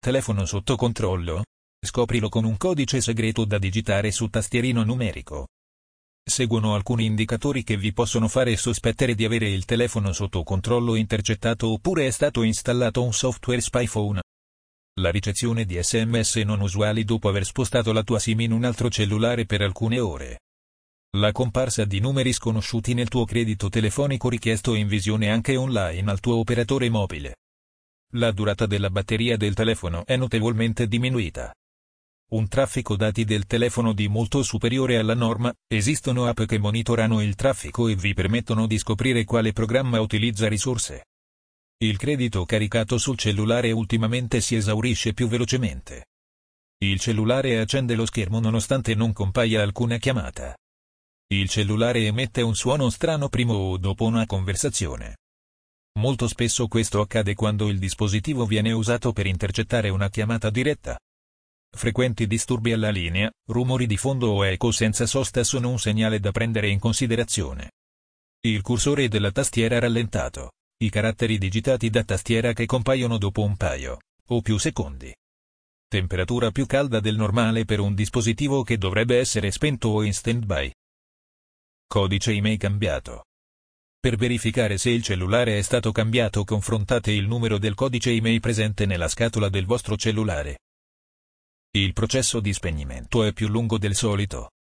Telefono sotto controllo? Scoprilo con un codice segreto da digitare su tastierino numerico. Seguono alcuni indicatori che vi possono fare sospettare di avere il telefono sotto controllo intercettato oppure è stato installato un software spyphone. La ricezione di sms non usuali dopo aver spostato la tua SIM in un altro cellulare per alcune ore. La comparsa di numeri sconosciuti nel tuo credito telefonico richiesto in visione anche online al tuo operatore mobile. La durata della batteria del telefono è notevolmente diminuita. Un traffico dati del telefono di molto superiore alla norma, esistono app che monitorano il traffico e vi permettono di scoprire quale programma utilizza risorse. Il credito caricato sul cellulare ultimamente si esaurisce più velocemente. Il cellulare accende lo schermo nonostante non compaia alcuna chiamata. Il cellulare emette un suono strano prima o dopo una conversazione. Molto spesso questo accade quando il dispositivo viene usato per intercettare una chiamata diretta. Frequenti disturbi alla linea, rumori di fondo o eco senza sosta sono un segnale da prendere in considerazione. Il cursore della tastiera rallentato. I caratteri digitati da tastiera che compaiono dopo un paio o più secondi. Temperatura più calda del normale per un dispositivo che dovrebbe essere spento o in stand-by. Codice email cambiato. Per verificare se il cellulare è stato cambiato confrontate il numero del codice email presente nella scatola del vostro cellulare. Il processo di spegnimento è più lungo del solito.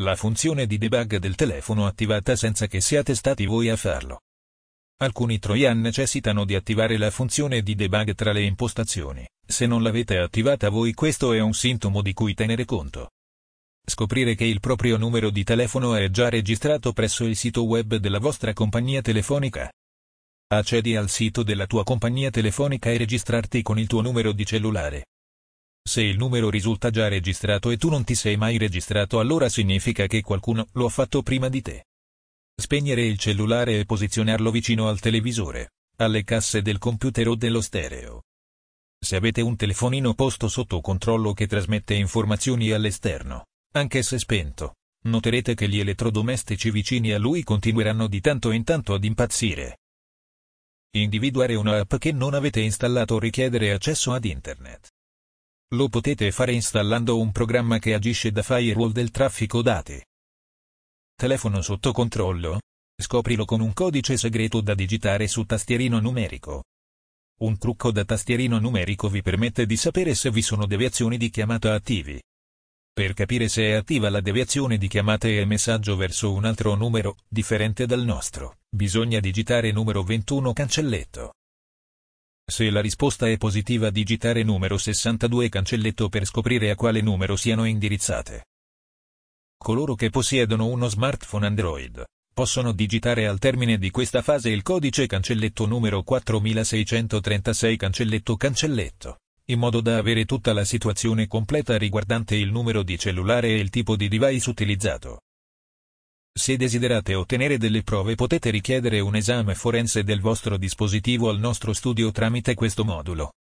La funzione di debug del telefono attivata senza che siate stati voi a farlo. Alcuni Trojan necessitano di attivare la funzione di debug tra le impostazioni. Se non l'avete attivata voi questo è un sintomo di cui tenere conto. Scoprire che il proprio numero di telefono è già registrato presso il sito web della vostra compagnia telefonica. Accedi al sito della tua compagnia telefonica e registrarti con il tuo numero di cellulare. Se il numero risulta già registrato e tu non ti sei mai registrato allora significa che qualcuno lo ha fatto prima di te. Spegnere il cellulare e posizionarlo vicino al televisore, alle casse del computer o dello stereo. Se avete un telefonino posto sotto controllo che trasmette informazioni all'esterno, anche se spento, noterete che gli elettrodomestici vicini a lui continueranno di tanto in tanto ad impazzire. Individuare una app che non avete installato o richiedere accesso ad internet. Lo potete fare installando un programma che agisce da firewall del traffico dati. Telefono sotto controllo? Scoprilo con un codice segreto da digitare su tastierino numerico. Un trucco da tastierino numerico vi permette di sapere se vi sono deviazioni di chiamata attivi. Per capire se è attiva la deviazione di chiamate e messaggio verso un altro numero, differente dal nostro, bisogna digitare numero 21 cancelletto. Se la risposta è positiva digitare numero 62 cancelletto per scoprire a quale numero siano indirizzate. Coloro che possiedono uno smartphone Android possono digitare al termine di questa fase il codice cancelletto numero 4636 cancelletto cancelletto in modo da avere tutta la situazione completa riguardante il numero di cellulare e il tipo di device utilizzato. Se desiderate ottenere delle prove potete richiedere un esame forense del vostro dispositivo al nostro studio tramite questo modulo.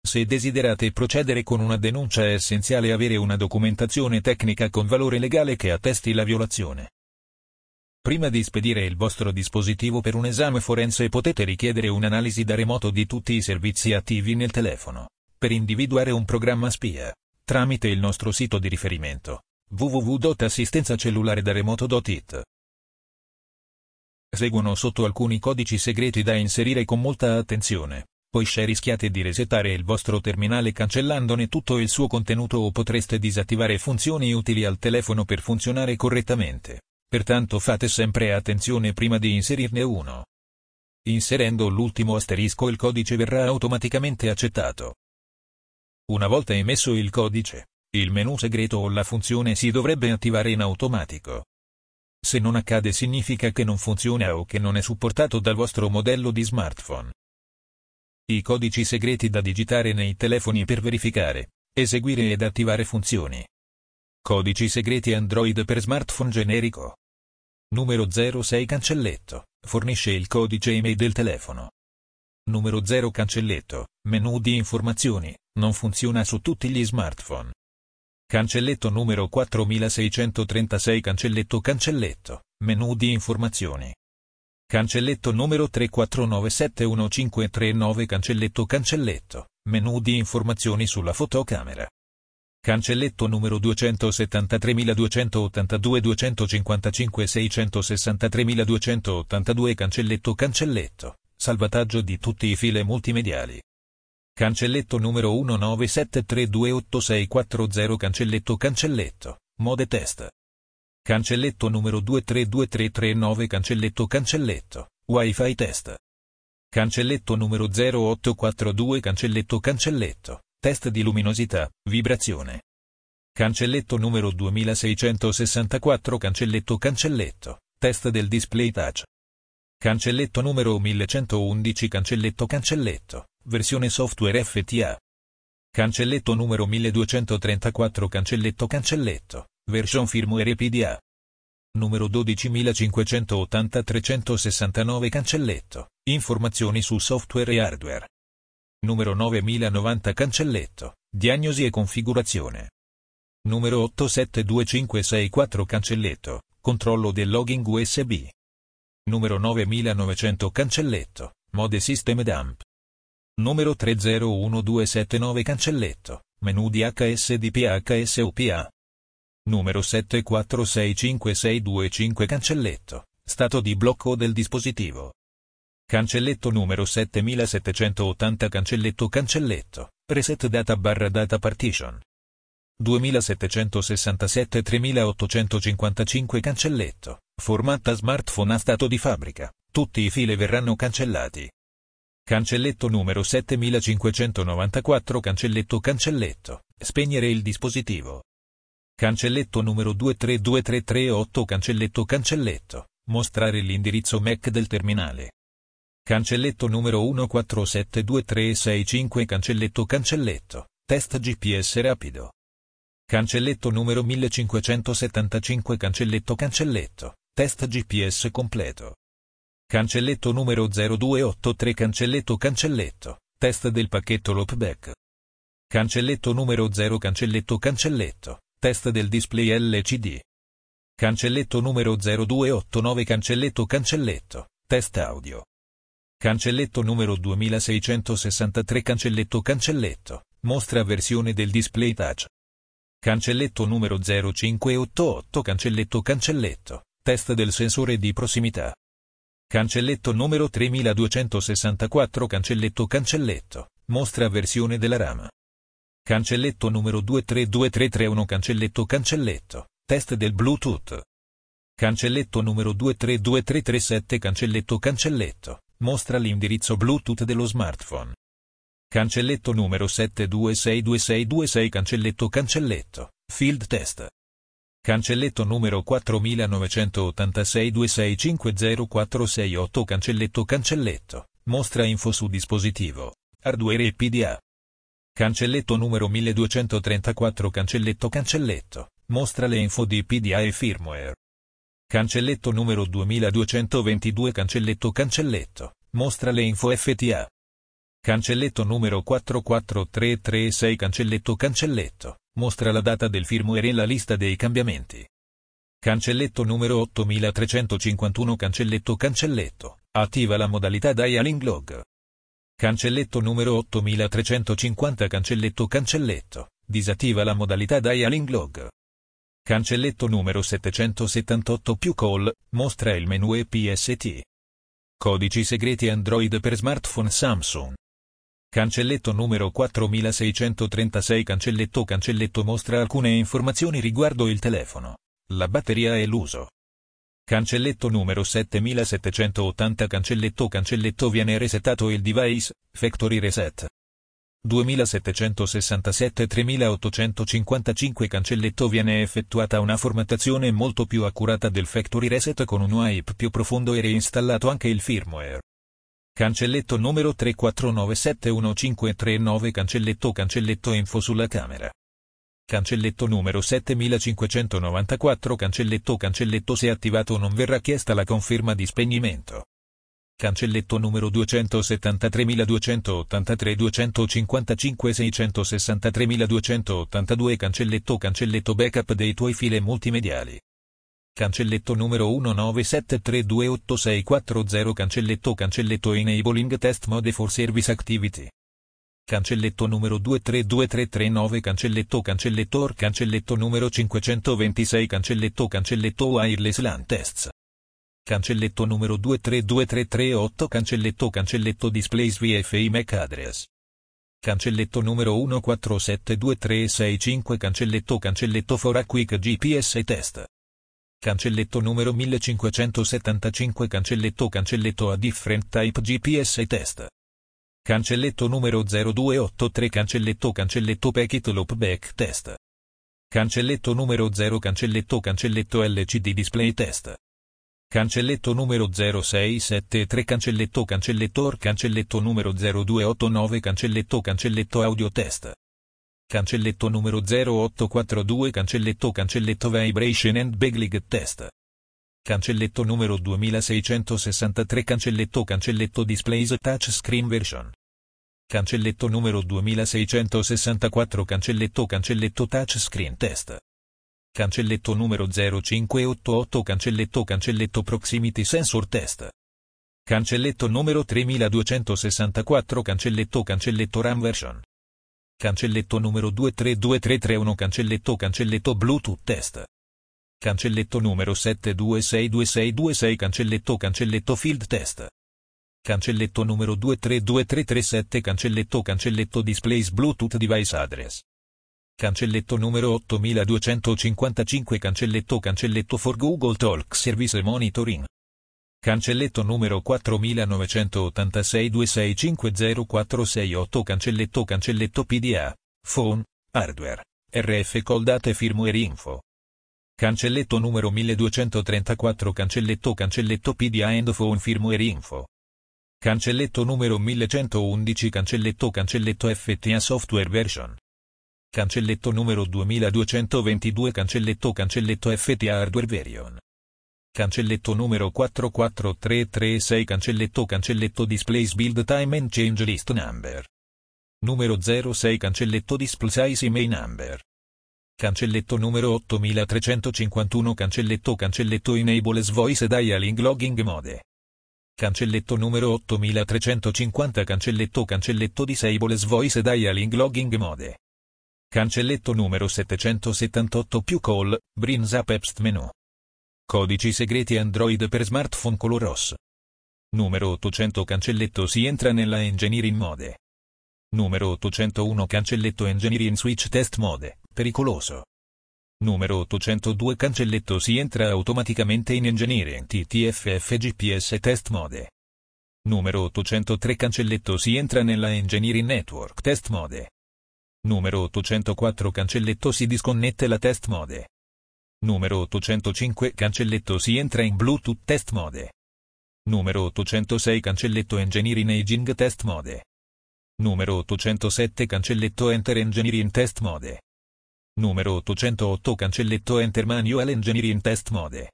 Se desiderate procedere con una denuncia è essenziale avere una documentazione tecnica con valore legale che attesti la violazione. Prima di spedire il vostro dispositivo per un esame forense potete richiedere un'analisi da remoto di tutti i servizi attivi nel telefono per individuare un programma spia, tramite il nostro sito di riferimento www.assistenzacellularedaremoto.it. Seguono sotto alcuni codici segreti da inserire con molta attenzione, poiché rischiate di resettare il vostro terminale cancellandone tutto il suo contenuto o potreste disattivare funzioni utili al telefono per funzionare correttamente. Pertanto fate sempre attenzione prima di inserirne uno. Inserendo l'ultimo asterisco il codice verrà automaticamente accettato. Una volta emesso il codice, il menu segreto o la funzione si dovrebbe attivare in automatico. Se non accade significa che non funziona o che non è supportato dal vostro modello di smartphone. I codici segreti da digitare nei telefoni per verificare, eseguire ed attivare funzioni. Codici segreti Android per smartphone generico. Numero 06 cancelletto, fornisce il codice email del telefono. Numero 0 cancelletto, menu di informazioni, non funziona su tutti gli smartphone. Cancelletto numero 4636 Cancelletto Cancelletto, menu di informazioni. Cancelletto numero 34971539 Cancelletto Cancelletto, Menu di informazioni sulla fotocamera. Cancelletto numero 273.282 255 663.282 Cancelletto Cancelletto. Salvataggio di tutti i file multimediali. Cancelletto numero 1973286440 Cancelletto Cancelletto. Mode test. Cancelletto numero 232339 Cancelletto Cancelletto. Wi-Fi test. Cancelletto numero 0842 Cancelletto Cancelletto. Test di luminosità, vibrazione. Cancelletto numero 2664 Cancelletto Cancelletto. Test del display touch. Cancelletto numero 1111 Cancelletto Cancelletto. Versione software FTA. Cancelletto numero 1234 Cancelletto Cancelletto. Version firmware PDA. Numero 12580 369 Cancelletto. Informazioni su software e hardware. Numero 9090 Cancelletto. Diagnosi e configurazione. Numero 872564 Cancelletto. Controllo del login USB. Numero 9900 Cancelletto. Mode System Dump. Numero 301279 Cancelletto. Menu di HSDP HSUPA. Numero 74656225 Cancelletto. Stato di blocco del dispositivo. Cancelletto numero 7780 Cancelletto Cancelletto. Reset data barra data partition. 2767 3855 Cancelletto. Formata smartphone a stato di fabbrica. Tutti i file verranno cancellati. Cancelletto numero 7594 Cancelletto Cancelletto. Spegnere il dispositivo. Cancelletto numero 232338 Cancelletto Cancelletto. Mostrare l'indirizzo MAC del terminale. Cancelletto numero 147235 Cancelletto Cancelletto. Test GPS rapido. Cancelletto numero 1575 Cancelletto Cancelletto. Test GPS completo. Cancelletto numero 0283 Cancelletto Cancelletto. Test del pacchetto loopback. Cancelletto numero 0 Cancelletto Cancelletto. Test del display LCD. Cancelletto numero 0289 Cancelletto Cancelletto. Test audio. Cancelletto numero 2663 Cancelletto Cancelletto. Mostra versione del display touch. Cancelletto numero 0588 Cancelletto Cancelletto. Test del sensore di prossimità. Cancelletto numero 3264 Cancelletto Cancelletto. Mostra versione della rama. Cancelletto numero 232331 Cancelletto Cancelletto. Test del Bluetooth. Cancelletto numero 232337 Cancelletto Cancelletto. Mostra l'indirizzo Bluetooth dello smartphone. Cancelletto numero 72622626 Cancelletto Cancelletto. Field test. Cancelletto numero 4986 26504668 Cancelletto Cancelletto. Mostra info su dispositivo. Hardware e PDA. Cancelletto numero 1234 Cancelletto Cancelletto. Mostra le info di PDA e firmware. Cancelletto numero 2222 Cancelletto Cancelletto. Mostra le info FTA. Cancelletto numero 44336 Cancelletto Cancelletto. Mostra la data del firmware e la lista dei cambiamenti. Cancelletto numero 8351 Cancelletto Cancelletto. Attiva la modalità Dialing Log. Cancelletto numero 8350 Cancelletto Cancelletto. Disattiva la modalità Dialing Log. Cancelletto numero 778 più call, mostra il menu EPST. Codici segreti Android per smartphone Samsung. Cancelletto numero 4636 Cancelletto Cancelletto mostra alcune informazioni riguardo il telefono, la batteria e l'uso. Cancelletto numero 7780 Cancelletto Cancelletto viene resettato il device, Factory Reset. 2767 3855 Cancelletto viene effettuata una formattazione molto più accurata del Factory Reset con un wipe più profondo e reinstallato anche il firmware. Cancelletto numero 34971539 Cancelletto Cancelletto info sulla camera. Cancelletto numero 7594 Cancelletto Cancelletto se attivato non verrà chiesta la conferma di spegnimento. Cancelletto numero 273283 255 663 Cancelletto Cancelletto backup dei tuoi file multimediali. Cancelletto numero 1973286440 Cancelletto Cancelletto Enabling Test Mode for Service Activity. Cancelletto numero 232339 cancelletto cancelletto OR cancelletto numero 526 cancelletto cancelletto wireless LAN tests. Cancelletto numero 232338 cancelletto cancelletto displays VFI MAC address. Cancelletto numero 147235 cancelletto cancelletto for a quick GPS test. Cancelletto numero 1575 cancelletto cancelletto a different type GPS test. Cancelletto numero 0283 cancelletto cancelletto packet loopback test. Cancelletto numero 0 cancelletto cancelletto LCD display test. Cancelletto numero 0673 cancelletto cancelletto OR cancelletto numero 0289 cancelletto cancelletto audio test. Cancelletto numero 0842 cancelletto cancelletto vibration and beglig test. Cancelletto numero 2663 Cancelletto Cancelletto Displays Touchscreen Version. Cancelletto numero 2664 Cancelletto Cancelletto Touchscreen Test. Cancelletto numero 0588 Cancelletto Cancelletto Proximity Sensor Test. Cancelletto numero 3264 Cancelletto Cancelletto RAM Version. Cancelletto numero 232331 Cancelletto Cancelletto Bluetooth Test. Cancelletto numero 72622626 Cancelletto Cancelletto Field Test. Cancelletto numero 232337 Cancelletto Cancelletto Displays Bluetooth Device Address. Cancelletto numero 8255 Cancelletto Cancelletto for Google Talk Service Monitoring. Cancelletto numero 4986 26504668 Cancelletto Cancelletto PDA, Phone, Hardware, RF Call Date Firmware Info. Cancelletto numero 1234 Cancelletto Cancelletto PDA and Phone Firmware Info. Cancelletto numero 1111 Cancelletto Cancelletto FTA Software Version. Cancelletto numero 2222 Cancelletto Cancelletto FTA Hardware Version. Cancelletto numero 44336 Cancelletto Cancelletto Displays Build Time and Change List Number. Numero 06 Cancelletto Display Size Email Number. Cancelletto numero 8351 Cancelletto Cancelletto Enables Voice Dialing Logging Mode. Cancelletto numero 8350 Cancelletto Cancelletto Disables Voice Dialing Logging Mode. Cancelletto numero 778 più Call, Brings Up Menu. Codici segreti Android per smartphone color rosso. Numero 800 Cancelletto si entra nella Engineering Mode. Numero 801 Cancelletto Engineering Switch Test Mode pericoloso. Numero 802 Cancelletto si entra automaticamente in Engineering TTFF GPS Test Mode. Numero 803 Cancelletto si entra nella Engineering Network Test Mode. Numero 804 Cancelletto si disconnette la Test Mode. Numero 805 Cancelletto si entra in Bluetooth Test Mode. Numero 806 Cancelletto Engineering Aging Test Mode. Numero 807 Cancelletto Enter Engineering Test Mode. Numero 808 Cancelletto Enter Manual Engineering Test Mode.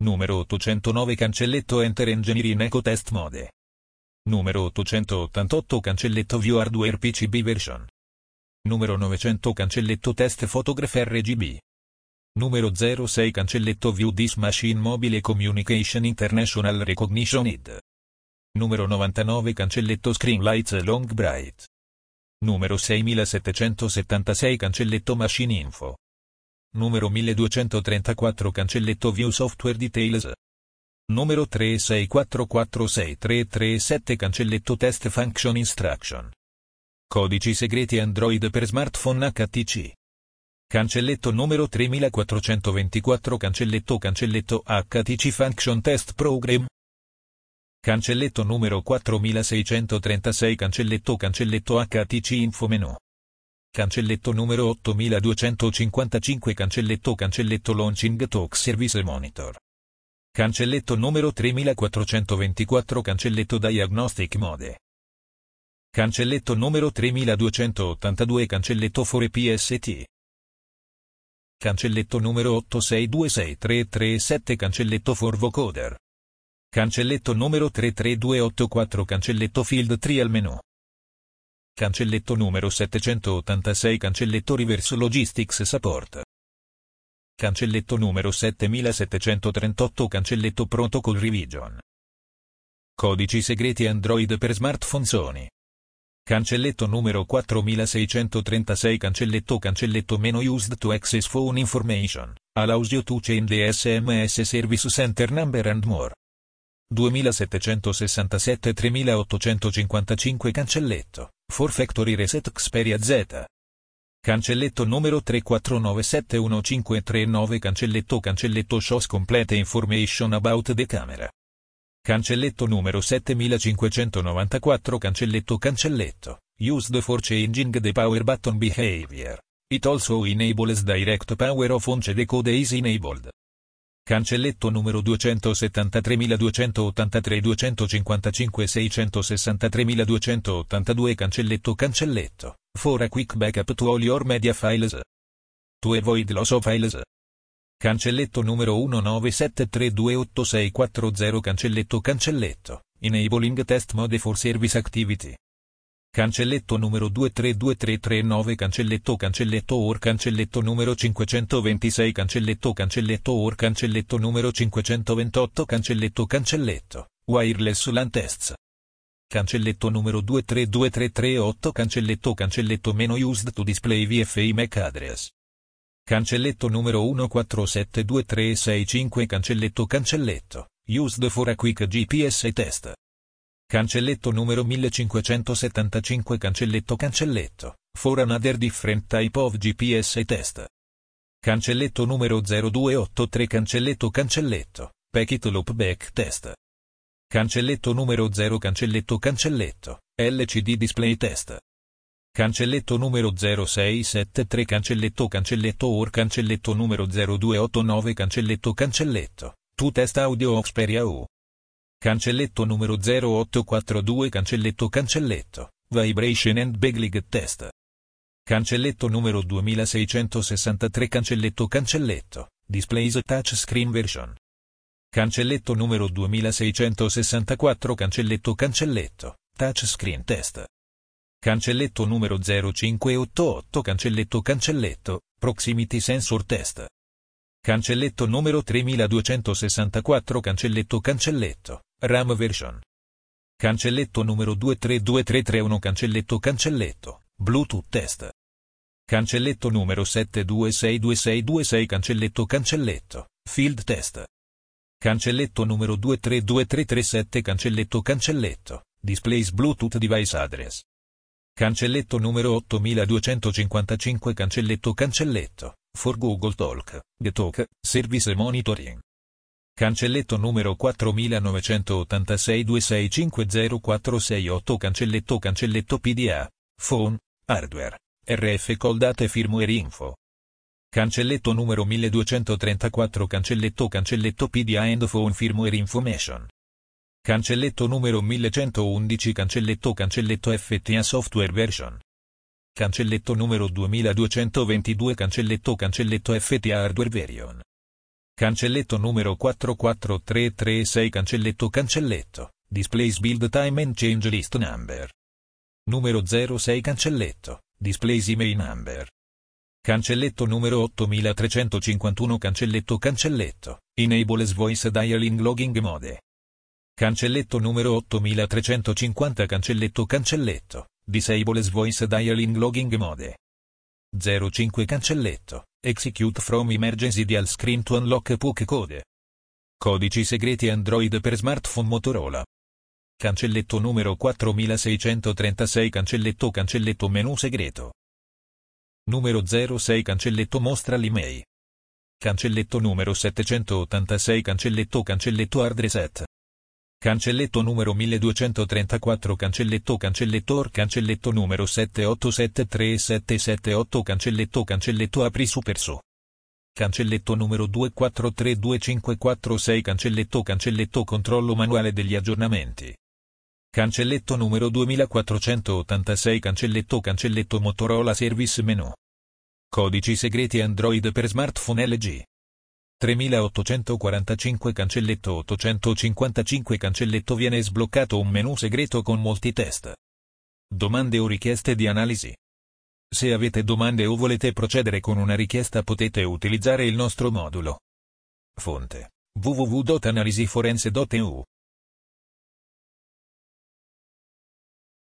Numero 809 Cancelletto Enter Engineering Eco Test Mode. Numero 888 Cancelletto View Hardware PCB Version. Numero 900 Cancelletto Test Photograph RGB. Numero 06 Cancelletto View This Machine Mobile Communication International Recognition ID. Numero 99 Cancelletto Screen Lights Long Bright. Numero 6776 Cancelletto Machine Info. Numero 1234 Cancelletto View Software Details. Numero 364463337 Cancelletto Test Function Instruction. Codici segreti Android per smartphone HTC. Cancelletto numero 3424 Cancelletto Cancelletto HTC Function Test Program. Cancelletto numero 4636 Cancelletto Cancelletto HTC Info Menu. Cancelletto numero 8255 Cancelletto Cancelletto Launching Talk Service Monitor. Cancelletto numero 3424 Cancelletto Diagnostic Mode. Cancelletto numero 3282 Cancelletto for PST. Cancelletto numero 8626337 Cancelletto for Vocoder. Cancelletto numero 33284 Cancelletto Field Trial Menu. Cancelletto numero 786 Cancelletto Reverse Logistics Support. Cancelletto numero 7738 Cancelletto Protocol Revision. Codici segreti Android per smartphone Sony. Cancelletto numero 4636 Cancelletto Cancelletto meno used to access phone information. Allows you to change the SMS service center number and more. 2767 3855 Cancelletto. For Factory Reset Xperia Z. Cancelletto numero 34971539 Cancelletto Cancelletto Shows Complete Information About the Camera. Cancelletto numero 7594 Cancelletto Cancelletto. Used for changing the power button behavior. It also enables direct power of on the code is enabled. Cancelletto numero 273283 255 663 Cancelletto Cancelletto. For a quick backup to all your media files. To avoid loss of files. Cancelletto numero 1973286440 Cancelletto Cancelletto. Enabling test mode for service activity. Cancelletto numero 232339 Cancelletto Cancelletto OR Cancelletto numero 526 Cancelletto Cancelletto OR Cancelletto numero 528 Cancelletto Cancelletto. Wireless LAN tests. Cancelletto numero 232338 Cancelletto Cancelletto meno used to display VFI MAC address. Cancelletto numero 147235 Cancelletto Cancelletto. Used for a quick GPS test. Cancelletto numero 1575 Cancelletto Cancelletto. For another different type of GPS test. Cancelletto numero 0283 Cancelletto Cancelletto. Packet Loop Back Test. Cancelletto numero 0 Cancelletto Cancelletto. LCD Display Test. Cancelletto numero 0673 Cancelletto Cancelletto OR Cancelletto numero 0289 Cancelletto Cancelletto. Tu test audio Xperia U. Cancelletto numero 0842 Cancelletto Cancelletto. Vibration and Beglig Test. Cancelletto numero 2663 Cancelletto Cancelletto. Displays Touchscreen Version. Cancelletto numero 2664 Cancelletto Cancelletto. Touchscreen Test. Cancelletto numero 0588 Cancelletto Cancelletto. Proximity Sensor Test. Cancelletto numero 3264 Cancelletto Cancelletto. RAM version. Cancelletto numero 232331 Cancelletto Cancelletto. Bluetooth test. Cancelletto numero 726226 Cancelletto Cancelletto. Field test. Cancelletto numero 232337 Cancelletto Cancelletto. Displays Bluetooth device address. Cancelletto numero 8255 Cancelletto Cancelletto. For Google Talk, Getalk, Service Monitoring. Cancelletto numero 4986 2650468 Cancelletto Cancelletto PDA. Phone, Hardware, RF Call Date Firmware Info. Cancelletto numero 1234 Cancelletto Cancelletto PDA and Phone Firmware Information. Cancelletto numero 1111 Cancelletto Cancelletto FTA Software Version. Cancelletto numero 2222 Cancelletto Cancelletto FTA Hardware Version. Cancelletto numero 44336 Cancelletto Cancelletto. Displays Build Time and Change List Number. Numero 06 Cancelletto. Displays Email Number. Cancelletto numero 8351 Cancelletto Cancelletto. Enables Voice Dialing Logging Mode. Cancelletto numero 8350 Cancelletto Cancelletto. Disables Voice Dialing Logging Mode. 05 Cancelletto. Execute from Emergency Dial Screen to Unlock Poke Code. Codici segreti Android per smartphone Motorola. Cancelletto numero 4636 Cancelletto Cancelletto menu segreto. Numero 06 Cancelletto mostra l'email. Cancelletto numero 786 Cancelletto Cancelletto hard reset. Cancelletto numero 1234 Cancelletto Cancelletto OR Cancelletto numero 7873778 Cancelletto Cancelletto Apri Superso. Cancelletto numero 24325446 Cancelletto Cancelletto Controllo manuale degli aggiornamenti. Cancelletto numero 2486 Cancelletto Cancelletto Motorola Service Menu. Codici segreti Android per smartphone LG. 3845 cancelletto 855 cancelletto viene sbloccato un menu segreto con molti test. Domande o richieste di analisi. Se avete domande o volete procedere con una richiesta potete utilizzare il nostro modulo. Fonte www.analisiforense.eu